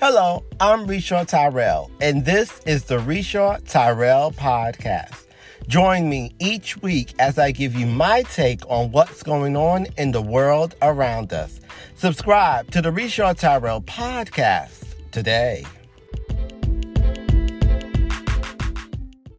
Hello, I'm Reshaw Tyrael, and this is the Reshaw Tyrael Podcast. Join me each week as I give you my take on what's going on in the world around us. Subscribe to the Reshaw Tyrael Podcast today.